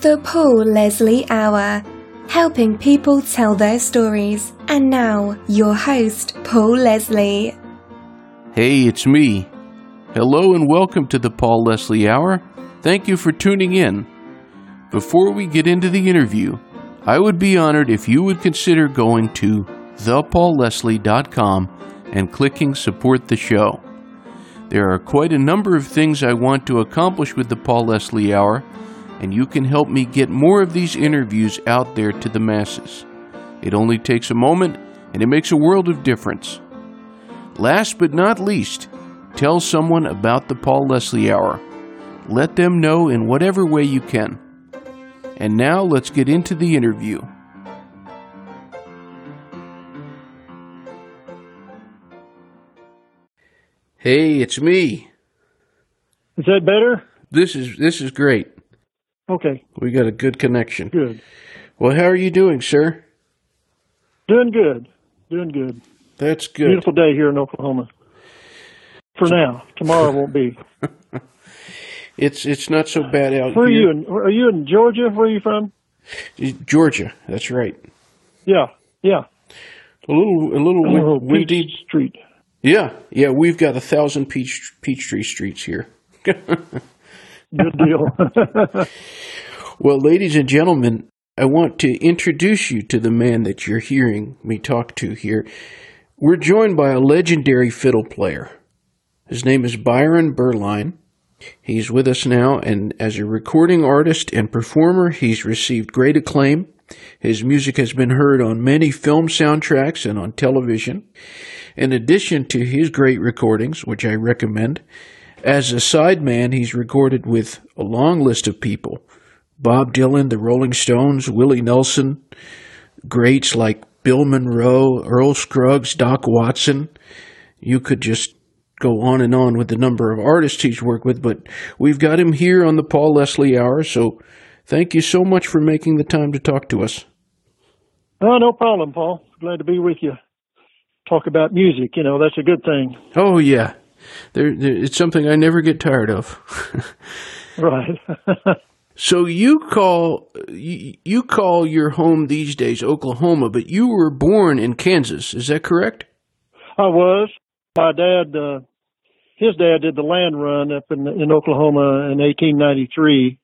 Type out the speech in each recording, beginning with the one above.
The Paul Leslie Hour, helping people tell their stories. And now, your host, Paul Leslie. Hey, it's me. Hello and welcome to the Paul Leslie Hour. Thank you for tuning in. Before we get into the interview, I would be honored if you would consider going to thepaulleslie.com and clicking support the show. There are quite a number of things I want to accomplish with the Paul Leslie Hour, and you can help me get more of these interviews out there to the masses. It only takes a moment, and it makes a world of difference. Last but not least, tell someone about the Paul Leslie Hour. Let them know in whatever way you can. And now let's get into the interview. Hey, it's me. Is that better? This is this is great. Okay, We got a good connection. good. Well, how are you doing, sir? Doing good. Doing good. That's good. Beautiful day here in Oklahoma. For now. Tomorrow won't be. It's it's not so bad out Where are here. you in are you in Georgia? Where are you from? Georgia. That's right. Yeah. Yeah. A little a little win- Oh, windy. Peachtree Street. Yeah, yeah. We've got a thousand peach peach tree streets here. Good deal. Well, ladies and gentlemen, I want to introduce you to the man that you're hearing me talk to here. We're joined by a legendary fiddle player. His name is Byron Berline. He's with us now, and as a recording artist and performer, he's received great acclaim. His music has been heard on many film soundtracks and on television. In addition to his great recordings, which I recommend, as a sideman, he's recorded with a long list of people Bob Dylan, the Rolling Stones, Willie Nelson, greats like Bill Monroe, Earl Scruggs, Doc Watson. You could just go on and on with the number of artists he's worked with, but we've got him here on the Paul Leslie Hour, so thank you so much for making the time to talk to us. oh, no problem, Paul. Glad to be with you. Talk about music, you know, that's a good thing. Oh, yeah. There, it's something I never get tired of. Right. So you call you, you call your home these days Oklahoma, but you were born in Kansas. Is that correct? I was. My dad uh his dad did the land run up in in Oklahoma in 1893.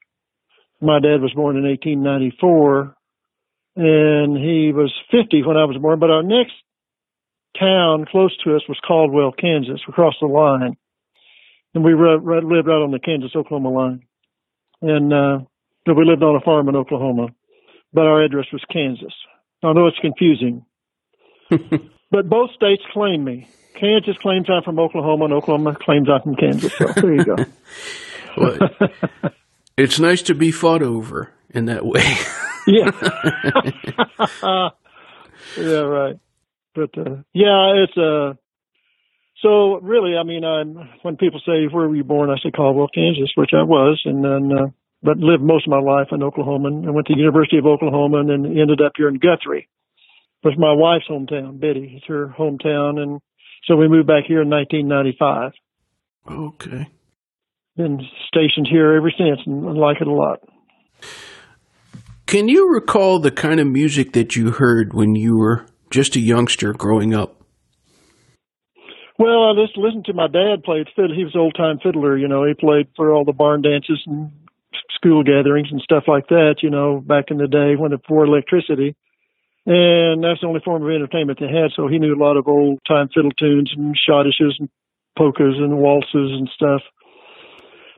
My dad was born in 1894 and he was 50 when I was born, but our next town close to us was Caldwell, Kansas, across the line. And we re- re- lived out on the Kansas Oklahoma line. And uh we lived on a farm in Oklahoma, but our address was Kansas. I know it's confusing. But both states claim me. Kansas claims I'm from Oklahoma, and Oklahoma claims I'm from Kansas. So there you go. Well, it's nice to be fought over in that way. yeah. yeah, right. But uh, yeah, it's uh so really, I mean, I'm when people say where were you born, I say Caldwell, Kansas, which I was, and then uh, but lived most of my life in Oklahoma. And I went to the University of Oklahoma, and then ended up here in Guthrie. Was my wife's hometown, Betty. It's her hometown, and so we moved back here in 1995. okay. Been stationed here ever since, and I like it a lot. Can you recall the kind of music that you heard when you were just a youngster growing up? Well, I just listened to my dad play fiddle. He was an old time fiddler, you know. He played for all the barn dances and school gatherings and stuff like that, you know, back in the day when before electricity. And that's the only form of entertainment they had. So he knew a lot of old time fiddle tunes and schottisches and polkas and waltzes and stuff.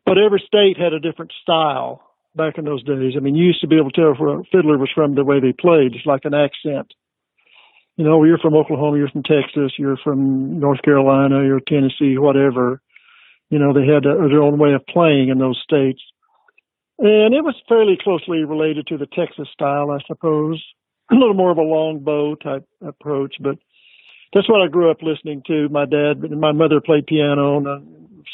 But every state had a different style back in those days. I mean, you used to be able to tell where a fiddler was from the way they played, just like an accent you know, you're from Oklahoma, you're from Texas, you're from North Carolina, you're Tennessee, whatever. You know, they had uh, their own way of playing in those states. And it was fairly closely related to the Texas style, I suppose. A little more of a long bow type approach, but that's what I grew up listening to. My dad, and my mother played piano, and uh,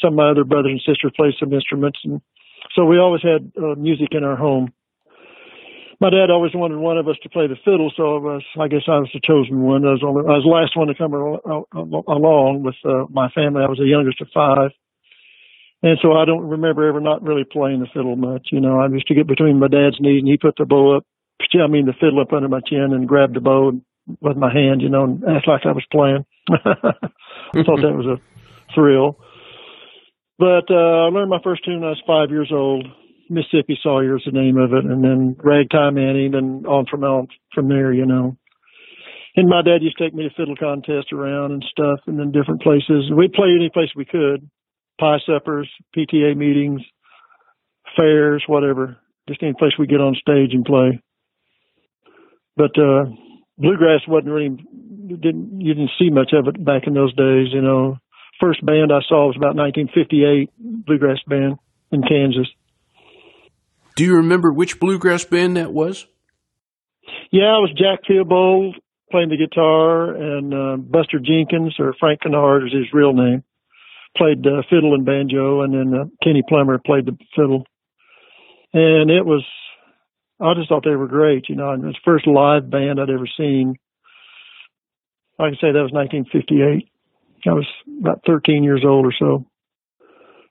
some of my other brothers and sisters played some instruments, and so we always had uh, music in our home my dad always wanted one of us to play the fiddle, so I was, I guess I was the chosen one. I was, only, I was the last one to come al- al- along with uh, my family. I was the youngest of five, And so I don't remember ever not really playing the fiddle much. You know, I used to get between my dad's knees and he put the bow up, I mean the fiddle up under my chin and grabbed the bow with my hand, you know, and act like I was playing. I thought that was a thrill. But uh, I learned my first tune when I was five years old. Mississippi Sawyer is the name of it, and then Ragtime Annie, and then on from on from there, you know. And my dad used to take me to fiddle contests around and stuff, and then different places. We'd play any place we could, pie suppers, PTA meetings, fairs, whatever. Just any place we get on stage and play. But uh bluegrass wasn't really didn't you didn't see much of it back in those days, you know. First band I saw was about 1958, bluegrass band in Kansas. Do you remember which bluegrass band that was? Yeah, it was Jack Theobald playing the guitar, and uh, Buster Jenkins or Frank Kennard is his real name. Played uh, fiddle and banjo, and then uh, Kenny Plummer played the fiddle. And it was, I just thought they were great. You know, it was the first live band I'd ever seen. I can say that was 1958. I was about 13 years old or so,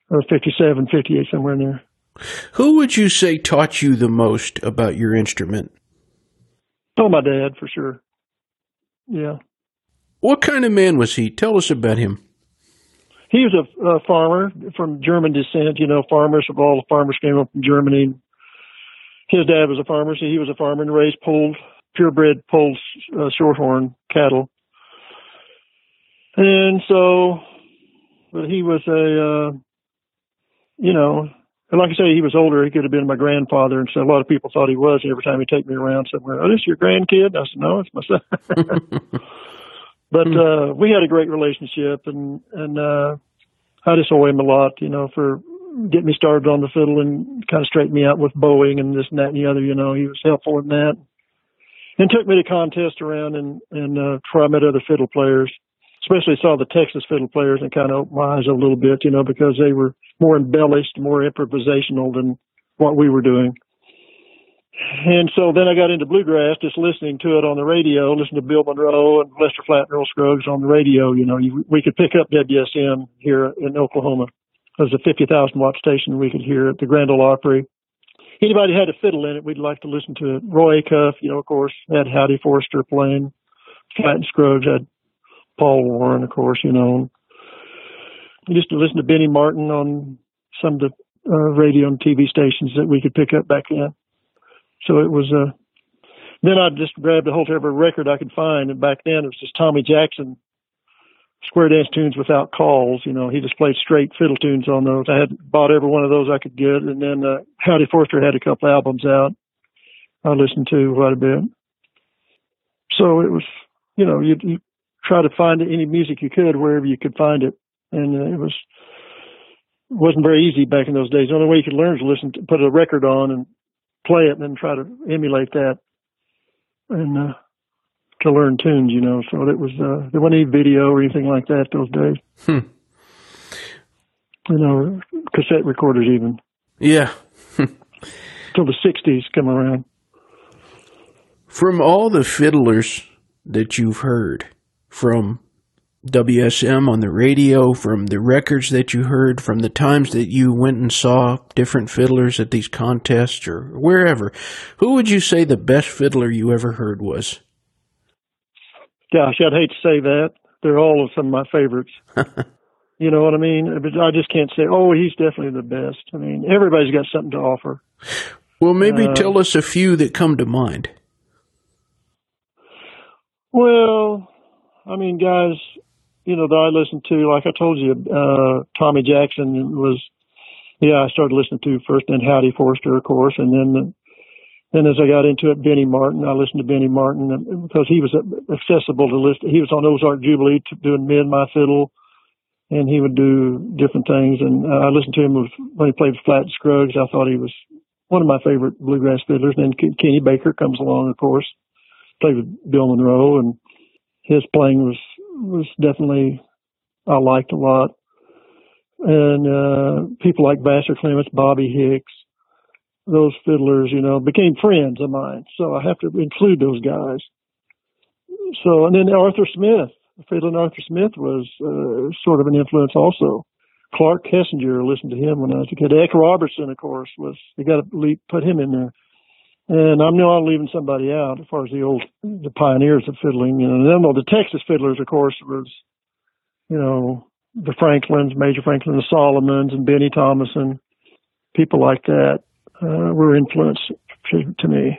or 57, 58, somewhere in there. Who would you say taught you the most about your instrument? Oh, my dad, for sure. Yeah. What kind of man was he? Tell us about him. He was a, a farmer from German descent. You know, farmers of all the farmers came up from Germany. His dad was a farmer, so he was a farmer and raised polled, purebred polled uh, shorthorn cattle. And so, but he was a, uh, you know, and like I say, he was older. He could have been my grandfather, and so a lot of people thought he was. Every time he'd take me around somewhere, oh, this your grandkid? I said, no, it's my son. but uh, we had a great relationship, and and uh, I just owe him a lot, you know, for getting me started on the fiddle and kind of straightened me out with bowing and this and that and the other. You know, he was helpful in that, and took me to contests around and and uh, try met other fiddle players especially saw the Texas fiddle players and kind of opened my eyes a little bit, you know, because they were more embellished, more improvisational than what we were doing. And so then I got into bluegrass, just listening to it on the radio, listening to Bill Monroe and Lester Flatt and Earl Scruggs on the radio. You know, you, we could pick up WSM here in Oklahoma. It was a 50,000 watt station we could hear at the Grand Ole Opry. Anybody had a fiddle in it, we'd like to listen to it. Roy Acuff, you know, of course, had Howdy Forrester playing. Flatt and Scruggs had Paul Warren, of course, you know. I used to listen to Benny Martin on some of the uh, radio and TV stations that we could pick up back then. So it was, uh, then I just grabbed a whole every record I could find. And back then it was just Tommy Jackson square dance tunes without calls. You know, he just played straight fiddle tunes on those. I had bought every one of those I could get. And then, uh, Howdy Forrester had a couple albums out I listened to quite a bit. So it was, you know, you, you try to find any music you could wherever you could find it, and uh, it was it wasn't very easy back in those days. The only way you could learn is to listen, to, put a record on and play it, and then try to emulate that, and uh, to learn tunes. You know, so it was uh, there wasn't any video or anything like that those days. Hmm. You know, cassette recorders even. Yeah. Till the '60s come around. From all the fiddlers that you've heard, from WSM on the radio, from the records that you heard, from the times that you went and saw different fiddlers at these contests or wherever, who would you say the best fiddler you ever heard was? Gosh, I'd hate to say that. They're all of some of my favorites. you know what I mean? But I just can't say, oh, he's definitely the best. I mean, everybody's got something to offer. Well, maybe uh, tell us a few that come to mind. Well, I mean, guys, you know, that I listened to, like I told you, uh, Tommy Jackson was, yeah, I started listening to first, and Howdy Forrester, of course, and then, then as I got into it, Benny Martin, I listened to Benny Martin because he was accessible to listen. He was on Ozark Jubilee doing me and my fiddle, and he would do different things. And I listened to him when he played Flatt and Scruggs. I thought he was one of my favorite bluegrass fiddlers. And then Kenny Baker comes along, of course, played with Bill Monroe and his playing was was definitely I liked a lot, and uh, people like Vassar Clements, Bobby Hicks, those fiddlers, you know, became friends of mine. So I have to include those guys. So and then Arthur Smith, fiddling Arthur Smith was uh, sort of an influence also. Clark Kessinger, listened to him when I was a kid. Eck Robertson, of course, was they got to put him in there. And I'm not leaving somebody out as far as the old the pioneers of fiddling. You know, and then the Texas fiddlers, of course, was you know the Franklins, Major Franklin, the Solomons, and Benny Thomason, people like that uh, were influenced to, to me.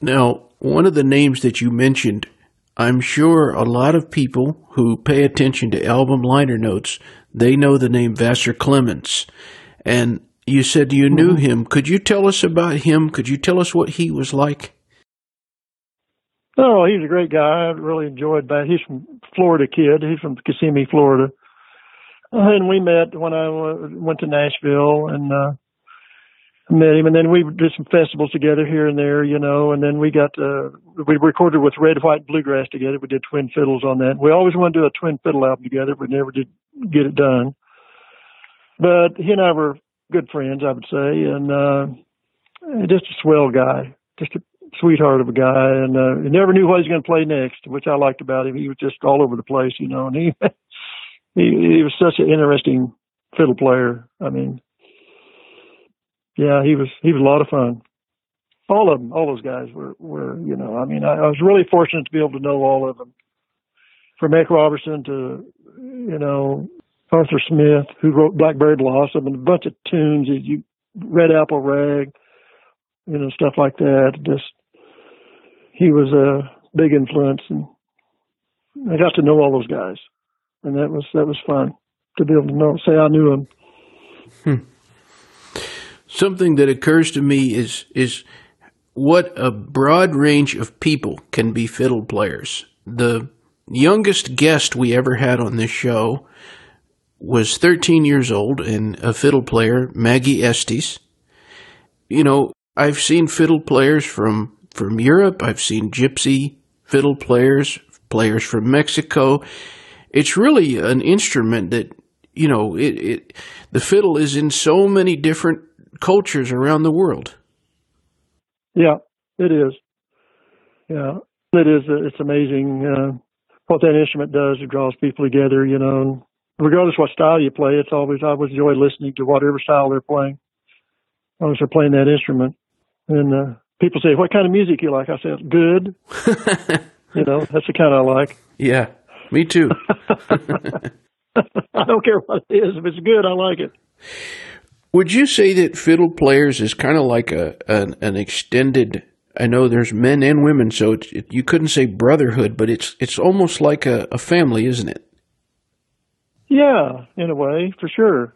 Now, one of the names that you mentioned, I'm sure a lot of people who pay attention to album liner notes, they know the name Vassar Clements. And you said you knew mm-hmm. him. Could you tell us about him? Could you tell us what he was like? Oh, he's a great guy. I really enjoyed that. He's from Florida kid. He's from Kissimmee, Florida. And we met when I went to Nashville and uh met him and then we did some festivals together here and there, you know, and then we got uh we recorded with Red White Bluegrass together. We did twin fiddles on that. We always wanted to do a twin fiddle album together, but never did get it done. But he and I were good friends, I would say, and uh just a swell guy. Just a sweetheart of a guy, and uh, he never knew what he was going to play next, which I liked about him. He was just all over the place, you know, and he he, he was such an interesting fiddle player. I mean, yeah, he was he was a lot of fun. All of them, all those guys were were you know. I mean, I, I was really fortunate to be able to know all of them, from Eck Robertson to you know Arthur Smith, who wrote Blackberry Blossom and a bunch of tunes. You Red Apple Rag, you know, stuff like that. Just he was a big influence, and I got to know all those guys, and that was that was fun to be able to know say I knew them. Hmm. Something that occurs to me is is what a broad range of people can be fiddle players. The youngest guest we ever had on this show was 13 years old and a fiddle player, Maggie Estes. You know, I've seen fiddle players from from Europe. I've seen gypsy fiddle players, players from Mexico. It's really an instrument that, you know, it, it the fiddle is in so many different cultures around the world. Yeah, it is. Yeah, it is. It's amazing uh, what that instrument does. It draws people together, you know. Regardless what style you play, it's always I always enjoy listening to whatever style they're playing. As long as they're playing that instrument, and uh, people say, "What kind of music you like?" I said, "Good." you know, that's the kind I like. Yeah, me too. I don't care what it is. If it's good, I like it. Would you say that fiddle players is kind of like a an, an, extended? I know there's men and women, so it, you couldn't say brotherhood, but it's it's almost like a, a family, isn't it? Yeah, in a way, for sure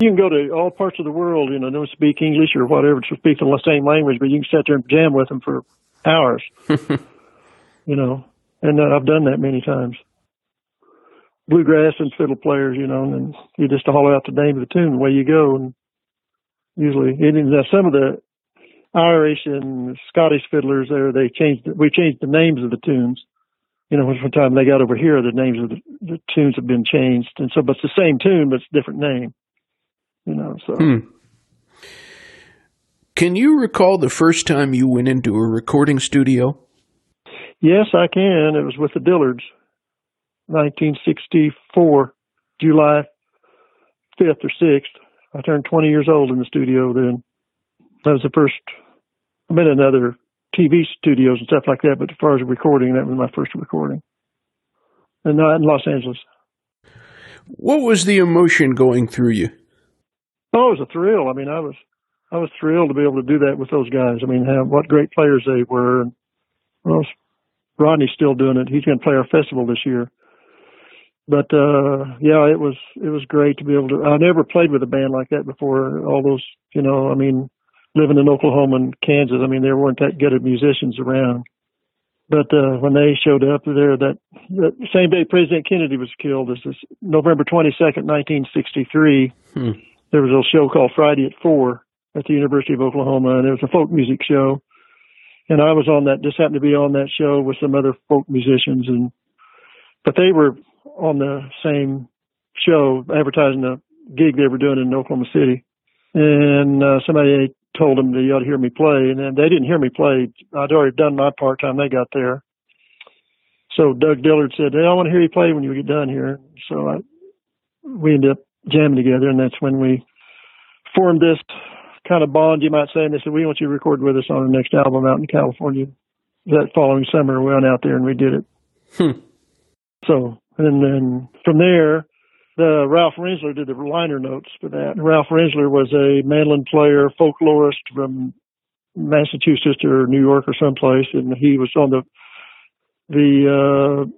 you can go to all parts of the world, you know, don't speak English or whatever to speak the same language, but you can sit there and jam with them for hours, you know, and uh, I've done that many times. Bluegrass and fiddle players, you know, and you just holler out the name of the tune, away you go. And usually, and uh, some of the Irish and Scottish fiddlers there, they changed, we changed the names of the tunes. You know, from the time they got over here, the names of the, the tunes have been changed. And so, but it's the same tune, but it's a different name you know. So. Hmm. Can you recall the first time you went into a recording studio? Yes, I can. It was with the Dillards, 1964, July 5th or 6th. I turned 20 years old in the studio then. That was the first. I've been in other TV studios and stuff like that, but as far as recording, that was my first recording. And not in Los Angeles. What was the emotion going through you? Oh, it was a thrill. I mean, I was I was thrilled to be able to do that with those guys. I mean, have, what great players they were. And well, Rodney's still doing it. He's going to play our festival this year. But uh yeah, it was it was great to be able to. I never played with a band like that before. All those, you know, I mean, living in Oklahoma and Kansas, I mean, there weren't that good of musicians around. But uh, when they showed up there, that, that same day President Kennedy was killed, this is November twenty second, nineteen sixty three. Hmm there was a show called Friday at Four at the University of Oklahoma, and it was a folk music show. And I was on that, just happened to be on that show with some other folk musicians, and but they were on the same show advertising a gig they were doing in Oklahoma City. And uh, somebody told them they ought to hear me play, and then they didn't hear me play. I'd already done my part time they got there. So Doug Dillard said, "Hey, I want to hear you play when you get done here." So I we ended up jamming together, and that's when we formed this kind of bond, you might say. And they said, "We want you to record with us on our next album out in California." That following summer, we went out there and we did it. Hmm. So, and then from there, the Ralph Rinzler did the liner notes for that. Ralph Rinzler was a mandolin player, folklorist from Massachusetts or New York or someplace, and he was on the the uh,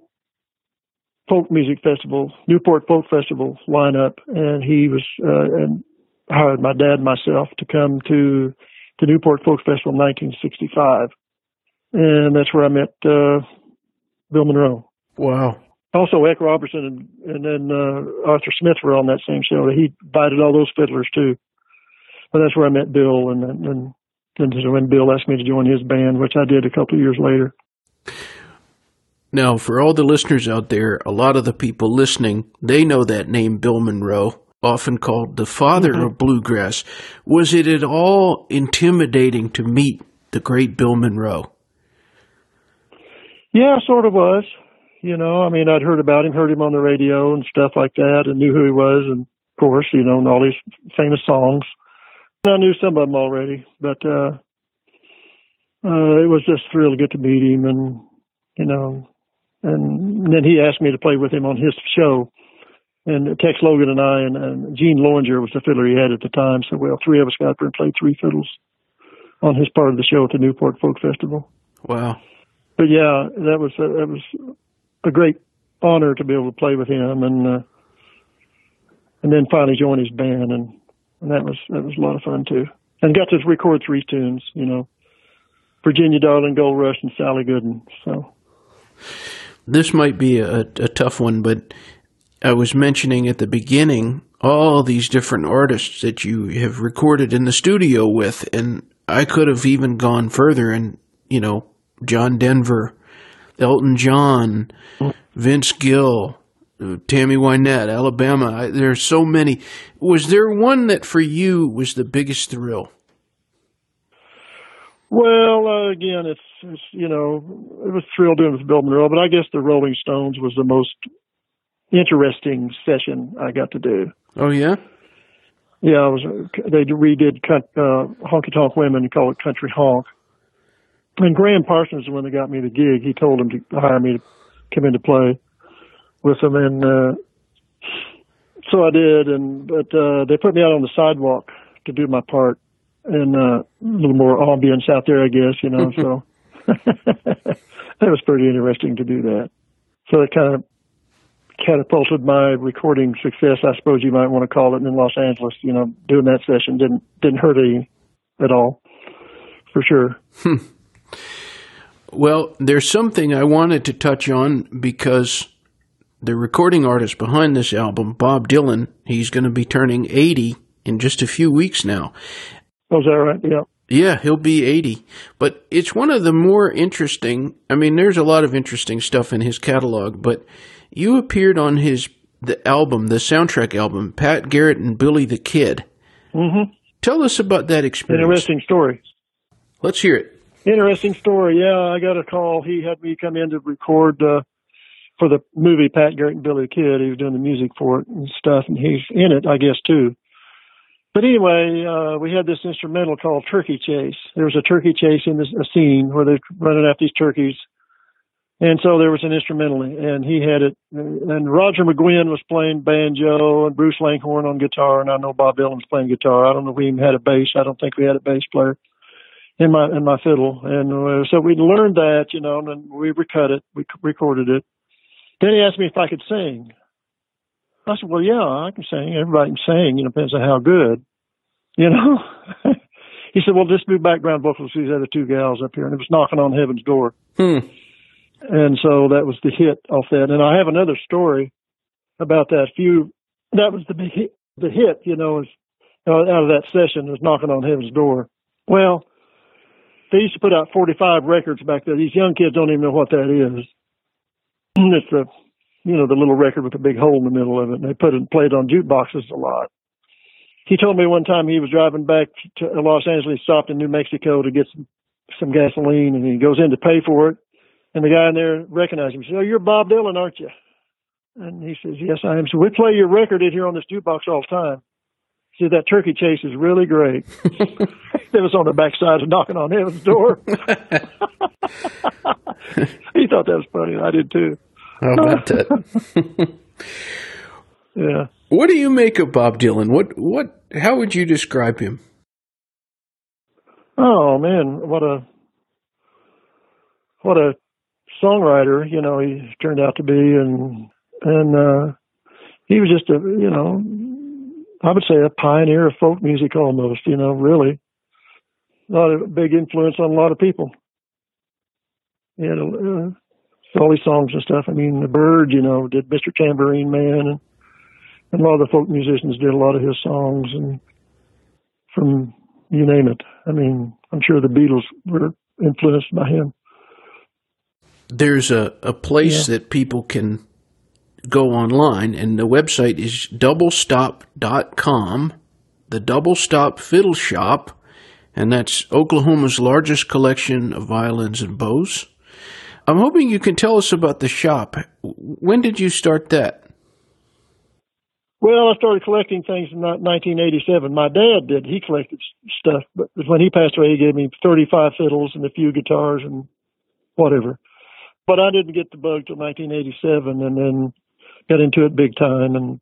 folk music festival, Newport Folk Festival lineup, and he was uh, and hired my dad and myself to come to the Newport Folk Festival in 1965, and that's where I met uh, Bill Monroe. Wow. Also, Eck Robertson and, and then uh, Arthur Smith were on that same show. He invited all those fiddlers too. But that's where I met Bill, and and then when Bill asked me to join his band, which I did a couple of years later. Now, for all the listeners out there, a lot of the people listening, they know that name, Bill Monroe, often called the father mm-hmm. of bluegrass. Was it at all intimidating to meet the great Bill Monroe? Yeah, sort of was. You know, I mean, I'd heard about him, heard him on the radio and stuff like that, and knew who he was, and of course, you know, and all these famous songs. And I knew some of them already, but uh, uh, it was just a thrill to get to meet him, and you know, and then he asked me to play with him on his show. And Tex Logan and I and, and Gene Lowinger was the fiddler he had at the time. So, well, three of us got there and played three fiddles on his part of the show at the Newport Folk Festival. Wow. But yeah, that was uh, that was a great honor to be able to play with him, and uh, and then finally join his band, and, and that was that was a lot of fun too. And got to record three tunes, you know, Virginia Darling, Gold Rush, and Sally Gooden. So this might be a, a tough one, but I was mentioning at the beginning all these different artists that you have recorded in the studio with, and I could have even gone further and you know John Denver, Elton John, Vince Gill, Tammy Wynette, Alabama. There are so many. Was there one that for you was the biggest thrill? Well, uh, again, it's, it's you know it was thrill doing with Bill Monroe, but I guess the Rolling Stones was the most interesting session I got to do. Oh yeah. Yeah, I was. They redid uh, "Honky Tonk Women" and called it "Country Honk." And Gram Parsons is the one that got me the gig. He told him to hire me to come into play with them, and uh, so I did. And but uh, they put me out on the sidewalk to do my part, and uh, a little more ambience out there, I guess. You know, so that was pretty interesting to do that. So it kind of catapulted my recording success, I suppose you might want to call it, in Los Angeles. You know, doing that session didn't didn't hurt any at all, for sure. Well, there's something I wanted to touch on because the recording artist behind this album, Bob Dylan, he's going to be turning 80 in just a few weeks now. Oh, is that right? Yeah. Yeah, he'll be 80. But it's one of the more interesting. I mean, there's a lot of interesting stuff in his catalog, but you appeared on his the album, the soundtrack album, Pat Garrett and Billy the Kid. Mm-hmm. Tell us about that experience. Interesting story. Let's hear it. Interesting story. Yeah, I got a call. He had me come in to record uh, for the movie Pat Garrett and Billy the Kid. He was doing the music for it and stuff, and he's in it, I guess, too. But anyway, uh, we had this instrumental called Turkey Chase. There was a turkey chase in this a scene where they're running after these turkeys. And so there was an instrumental, and he had it. And Roger McGuinn was playing banjo, and Bruce Langhorne on guitar, and I know Bob Dylan was playing guitar. I don't know if we even had a bass. I don't think we had a bass player in my in my fiddle. And uh, so we learned that, you know, and we recut it, we recorded it. Then he asked me if I could sing. I said, well, yeah, I can sing. Everybody can sing. You know, depends on how good. You know. he said, well, just do background vocals for these other two gals up here, and it was knocking on heaven's door. Hmm. And so that was the hit off that. And I have another story about that. Few that was the big hit, the hit, you know, is uh, out of that session was knocking on heaven's door. Well, they used to put out 45 records back there. These young kids don't even know what that is. it's the you know, the little record with the big hole in the middle of it. And they put it played on jukeboxes a lot. He told me one time he was driving back to Los Angeles, stopped in New Mexico to get some some gasoline, and he goes in to pay for it. And the guy in there recognized him. He said, "Oh, you're Bob Dylan, aren't you?" And he says, yes, I am. So we play your record in here on this jukebox all the time. See, that turkey chase is really great. it was on the backside of knocking on heaven's door. he thought that was funny. I did too. How about that? Yeah. What do you make of Bob Dylan? What what how would you describe him? Oh man, what a what a songwriter, you know, he turned out to be and and uh he was just a you know I would say a pioneer of folk music almost, you know, really. A lot of big influence on a lot of people. You know, uh, all these songs and stuff. I mean, the Bird, you know, did Mr. Tambourine Man, and, and a lot of the folk musicians did a lot of his songs, and from you name it. I mean, I'm sure the Beatles were influenced by him. There's a, a place yeah. that people can go online, and the website is doublestop.com, the Double Stop Fiddle Shop, and that's Oklahoma's largest collection of violins and bows. I'm hoping you can tell us about the shop. When did you start that? Well, I started collecting things in 1987. My dad did. He collected stuff, but when he passed away, he gave me 35 fiddles and a few guitars and whatever. But I didn't get the bug till 1987, and then got into it big time and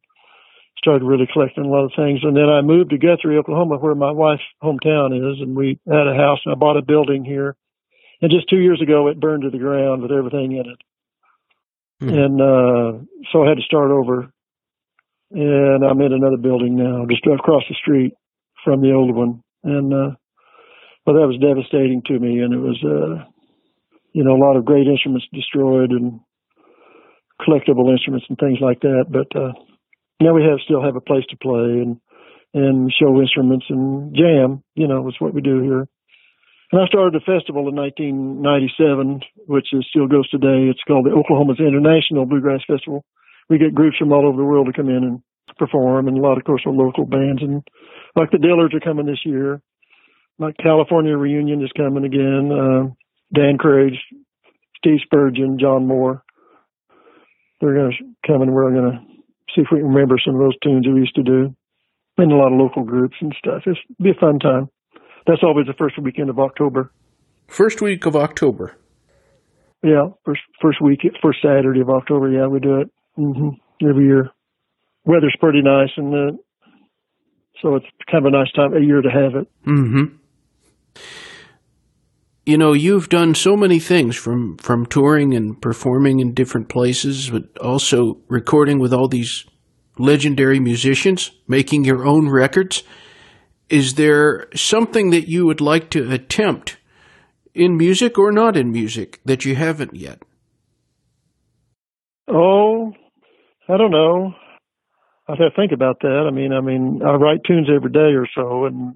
started really collecting a lot of things. And then I moved to Guthrie, Oklahoma, where my wife's hometown is, and we had a house and I bought a building here. And just two years ago, it burned to the ground with everything in it. Hmm. And uh, so I had to start over. And I'm in another building now, just across the street from the old one. And uh, well, that was devastating to me. And it was, uh, you know, a lot of great instruments destroyed and collectible instruments and things like that. But uh, now we have still have a place to play and and show instruments and jam. You know, is what we do here. And I started a festival in 1997, which is, still goes today. It's called the Oklahoma's International Bluegrass Festival. We get groups from all over the world to come in and perform, and a lot, of course, are local bands. And like the Dillards are coming this year. Like California Reunion is coming again. Uh, Dan Crary, Steve Spurgin, John Moore they're going to come and we're going to see if we can remember some of those tunes we used to do and a lot of local groups and stuff. It's be a fun time. That's always the first weekend of October. First week of October. Yeah, first first week, first Saturday of October. Yeah, we do it mm-hmm. every year. Weather's pretty nice, and uh, so it's kind of a nice time a year to have it. Mm-hmm you know you've done so many things from from touring and performing in different places but also recording with all these legendary musicians making your own records. Is there something that you would like to attempt in music or not in music that you haven't yet? Oh i don't know. I'd have to think about that. I mean i mean i write tunes every day or so and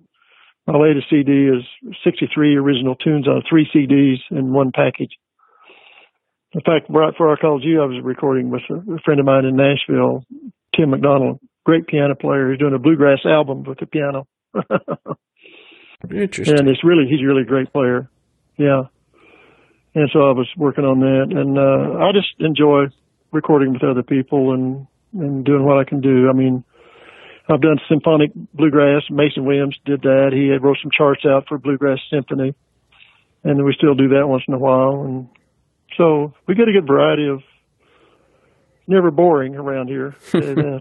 my latest CD is 63 original tunes on three CDs in one package. In fact, right before I called you, I was recording with a friend of mine in Nashville, Tim McDonald, great piano player. He's doing a bluegrass album with the piano. Interesting. And it's really, he's really a really great player. Yeah. And so I was working on that. And uh, I just enjoy recording with other people and, and doing what I can do. I mean, I've done symphonic bluegrass. Mason Williams did that. He had wrote some charts out for Bluegrass Symphony, and we still do that once in a while. And so we get a good variety of never boring around here. Uh,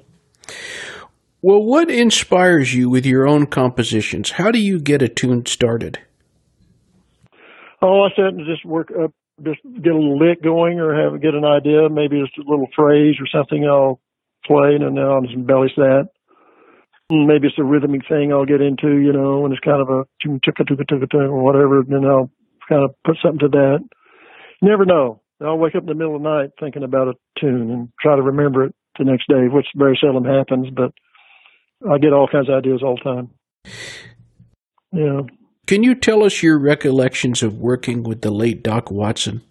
well, what inspires you with your own compositions? How do you get a tune started? Oh, I sit and just work up, just get a little lick going, or have get an idea, maybe just a little phrase or something. I'll play, and then I'll just embellish that Mm, maybe it's a rhythmic thing I'll get into, you know, and it's kind of a chicka chicka chicka chicka or whatever, and then I'll kind of put something to that. You never know. I'll wake up in the middle of the night thinking about a tune and try to remember it the next day, which very seldom happens, but I get all kinds of ideas all the time. Yeah. Can you tell us your recollections of working with the late Doc Watson?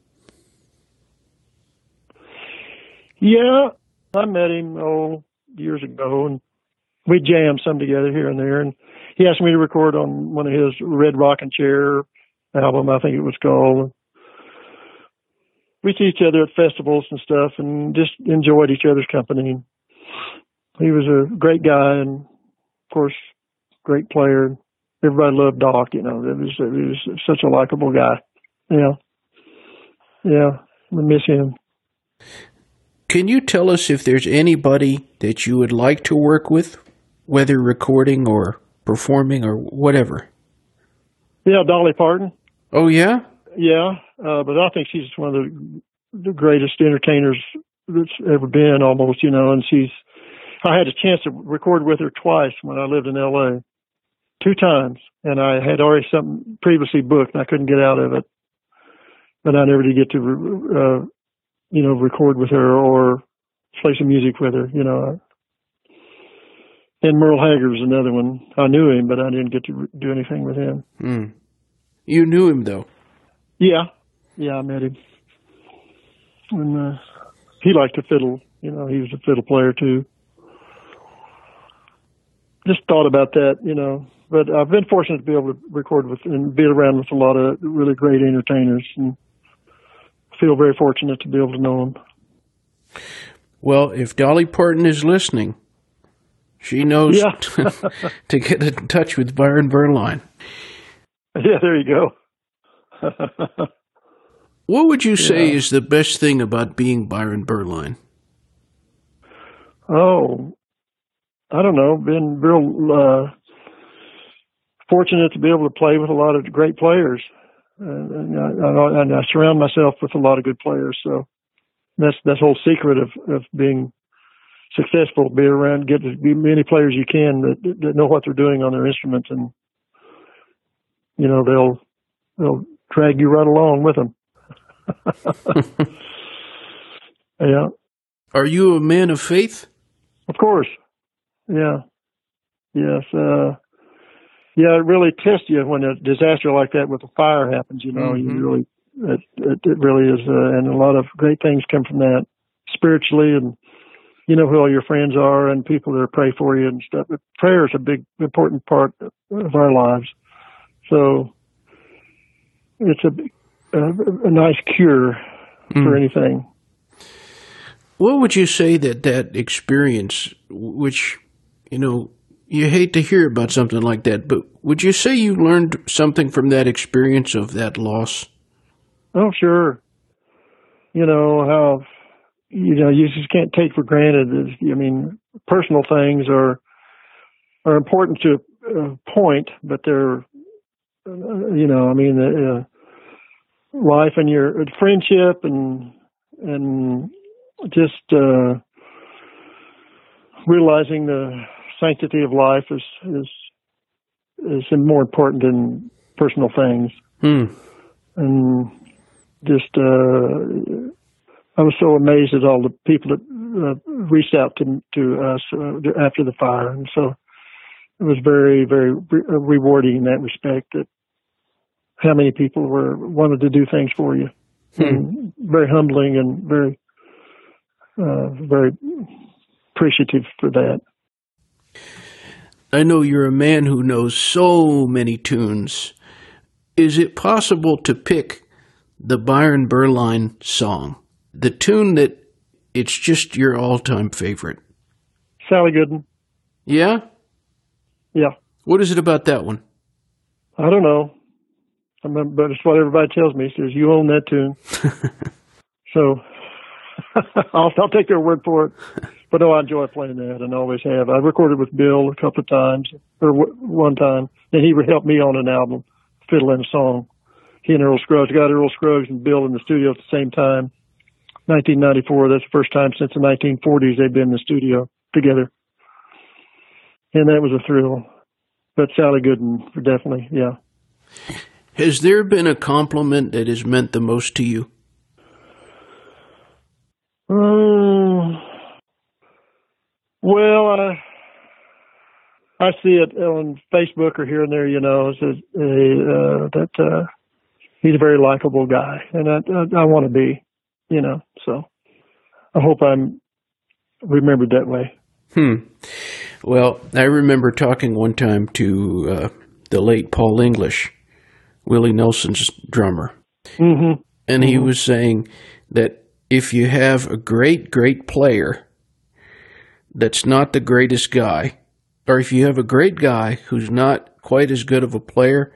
Yeah, I met him oh years ago, and we jammed some together here and there. And he asked me to record on one of his Red Rocking Chair album, I think it was called. we see each other at festivals and stuff, and just enjoyed each other's company. He was a great guy, and of course, great player. Everybody loved Doc. You know, it was it was such a likable guy. Yeah, yeah, I miss him. Can you tell us if there's anybody that you would like to work with, whether recording or performing or whatever? Yeah, Dolly Parton. Oh yeah, yeah, uh, but I think she's one of the the greatest entertainers that's ever been, almost. You know, and she's. I had a chance to record with her twice when I lived in L.A. Two times, and I had already something previously booked, and I couldn't get out of it. But I never did get to, uh, you know, record with her or play some music with her. You know, and Merle Haggard's another one. I knew him, but I didn't get to do anything with him. Hmm. You knew him though. Yeah, yeah, I met him, and uh, he liked to fiddle. You know, he was a fiddle player too. Just thought about that, you know. But I've been fortunate to be able to record with and be around with a lot of really great entertainers, and feel very fortunate to be able to know them. Well, if Dolly Parton is listening, she knows Yeah. to, to get in touch with Byron Berline. Yeah, there you go. What would you say Yeah. is the best thing about being Byron Berline? Oh, I don't know. Been real uh, fortunate to be able to play with a lot of great players, and, and, I, and I surround myself with a lot of good players. So that's that whole secret of of being successful. Be around, get as many players you can that, that know what they're doing on their instruments, and you know they'll they'll drag you right along with them. yeah. Are you a man of faith? Of course. Yeah. Yes. Uh, yeah, it really tests you when a disaster like that with a fire happens. You know, Mhm. you really, it, it, it really is, uh, and a lot of great things come from that spiritually, and you know who all your friends are and people that pray for you and stuff. But prayer is a big, important part of our lives. So it's a, a, a nice cure for Mm. anything. What would you say that that experience, which, you know, you hate to hear about something like that, but would you say you learned something from that experience of that loss? Oh, sure. You know how you know you just can't take for granted. Is, I mean, personal things are are important to a point, but they're uh, you know, I mean, uh, life and your friendship and and just uh, realizing the sanctity of life is is is more important than personal things Hmm. and just uh, I was so amazed at all the people that uh, reached out to to us uh, after the fire, and so it was very very re- uh, rewarding in that respect. That how many people were wanted to do things for you, and very humbling and very uh, very appreciative for that. I know you're a man who knows so many tunes. Is it possible to pick the Byron Berline song, the tune that it's just your all-time favorite? Sally Gooden, Yeah? yeah, What is it about that one? I don't know, I but it's what everybody tells me. Says you own that tune. So I'll, I'll take their word for it. But no, I enjoy playing that and always have. I recorded with Bill a couple of times, or w- one time, and he helped me on an album, fiddle in a song. He and Earl Scruggs got Earl Scruggs and Bill in the studio at the same time. 1994. That's the first time since the 1940s they've been in the studio together, and that was a thrill. But Sally Gooden, definitely, yeah. Has there been a compliment that has meant the most to you? Um, well, I I see it on Facebook or here and there. You know, it says uh, uh, that uh, he's a very likable guy, and I I, I want to be. You know, so I hope I'm remembered that way. Hmm. Well, I remember talking one time to uh, the late Paul English, Willie Nelson's drummer, hmm and he was saying that if you have a great, great player that's not the greatest guy, or if you have a great guy who's not quite as good of a player,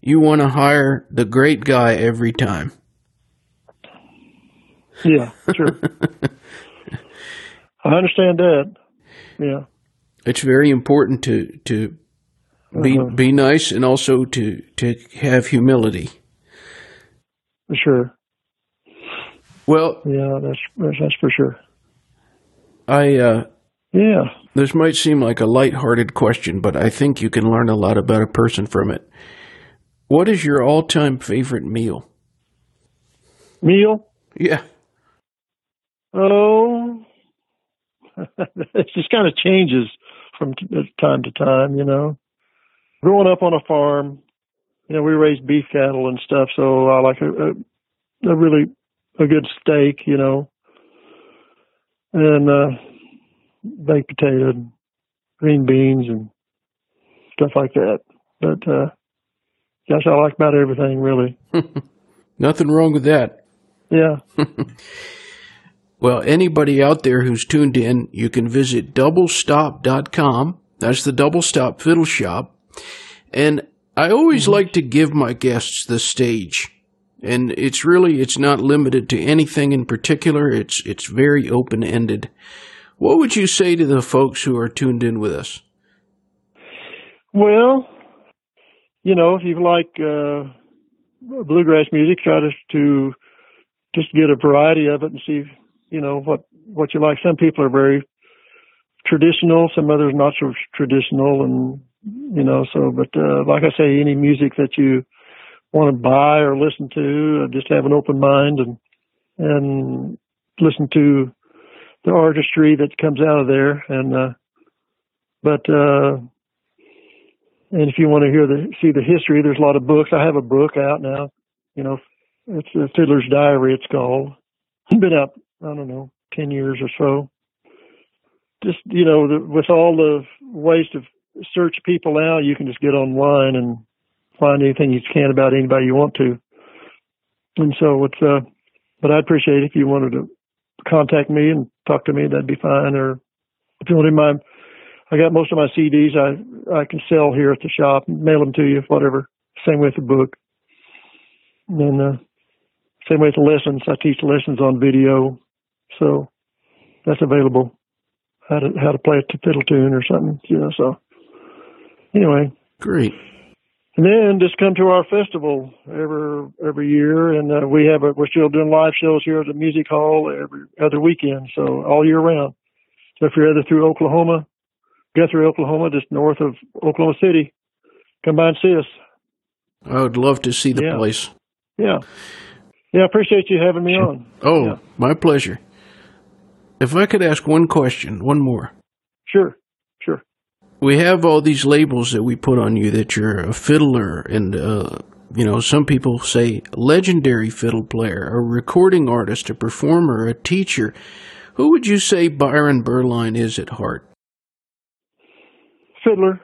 you want to hire the great guy every time. Yeah, sure. I understand that. Yeah. It's very important to to be Uh-huh. be nice and also to to have humility. For sure. Well, Yeah, that's that's, that's for sure. I uh, Yeah. this might seem like a light-hearted question, but I think you can learn a lot about a person from it. What is your all-time favorite meal? Meal? Yeah. Oh, it just kind of changes from time to time, you know. Growing up on a farm, you know, we raised beef cattle and stuff, so I like a, a, a really a good steak, you know, and uh, baked potato, and green beans, and stuff like that. But uh, gosh, I like about everything, really. Nothing wrong with that. Yeah. Well, anybody out there who's tuned in, you can visit doublestop.com. That's the Double Stop Fiddle Shop. And I always like to give my guests the stage. And it's really it's not limited to anything in particular. It's it's very open-ended. What would you say to the folks who are tuned in with us? Well, you know, if you like uh, bluegrass music, try to, to just get a variety of it and see, you know, what what you like. Some people are very traditional, some others not so traditional, and you know, so. But uh, like I say, any music that you want to buy or listen to, uh, just have an open mind and and listen to the artistry that comes out of there. And uh, but uh, and if you want to hear the see the history, there's a lot of books. I have a book out now. You know, it's the Fiddler's Diary. It's called. It's been out. I don't know, ten years or so. Just you know, the, with all the ways to search people out, you can just get online and find anything you can about anybody you want to. And so it's. uh But I'd appreciate if you wanted to contact me and talk to me. That'd be fine. Or if you want my I got most of my CDs I I can sell here at the shop, and mail them to you, whatever. Same with the book. And then uh, same with the lessons. I teach lessons on video, so that's available. How to how to play a fiddle tune or something, you know. So anyway, Great. and then just come to our festival every every year, and uh, we have a, we're still doing live shows here at the music hall every other weekend, so all year round. So if you're ever through Oklahoma, Guthrie, Oklahoma, just north of Oklahoma City, come by and see us. I would love to see the Yeah. place. Yeah, yeah. I appreciate you having me on. Oh, Yeah. my pleasure. If I could ask one question, one more. Sure, sure. we have all these labels that we put on you that you're a fiddler and uh, you know some people say legendary fiddle player a recording artist a performer a teacher who would you say byron Berline is at heart Fiddler.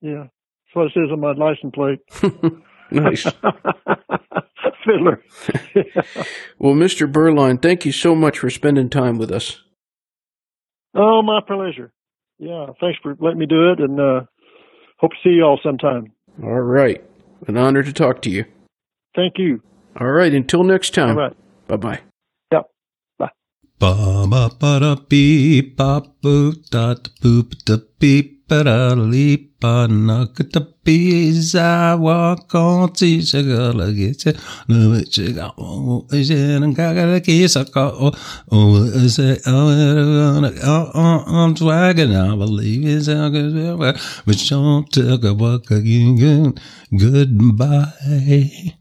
Yeah, that's what it says on my license plate. nice Fiddler. well mr Berline thank you so much for spending time with us oh, my pleasure. Yeah, thanks for letting me do it, and uh, hope to see you all sometime. all right an honor to talk to you Thank you. all right until next time All right. bye-bye Bye. Ba ba ba da beep ba boop da da boop da beep ba da leap ba na ka da bees I walk on to shagala get it no it shiga oh is a is I'm swagging I believe it's a good but don't take a walk again goodbye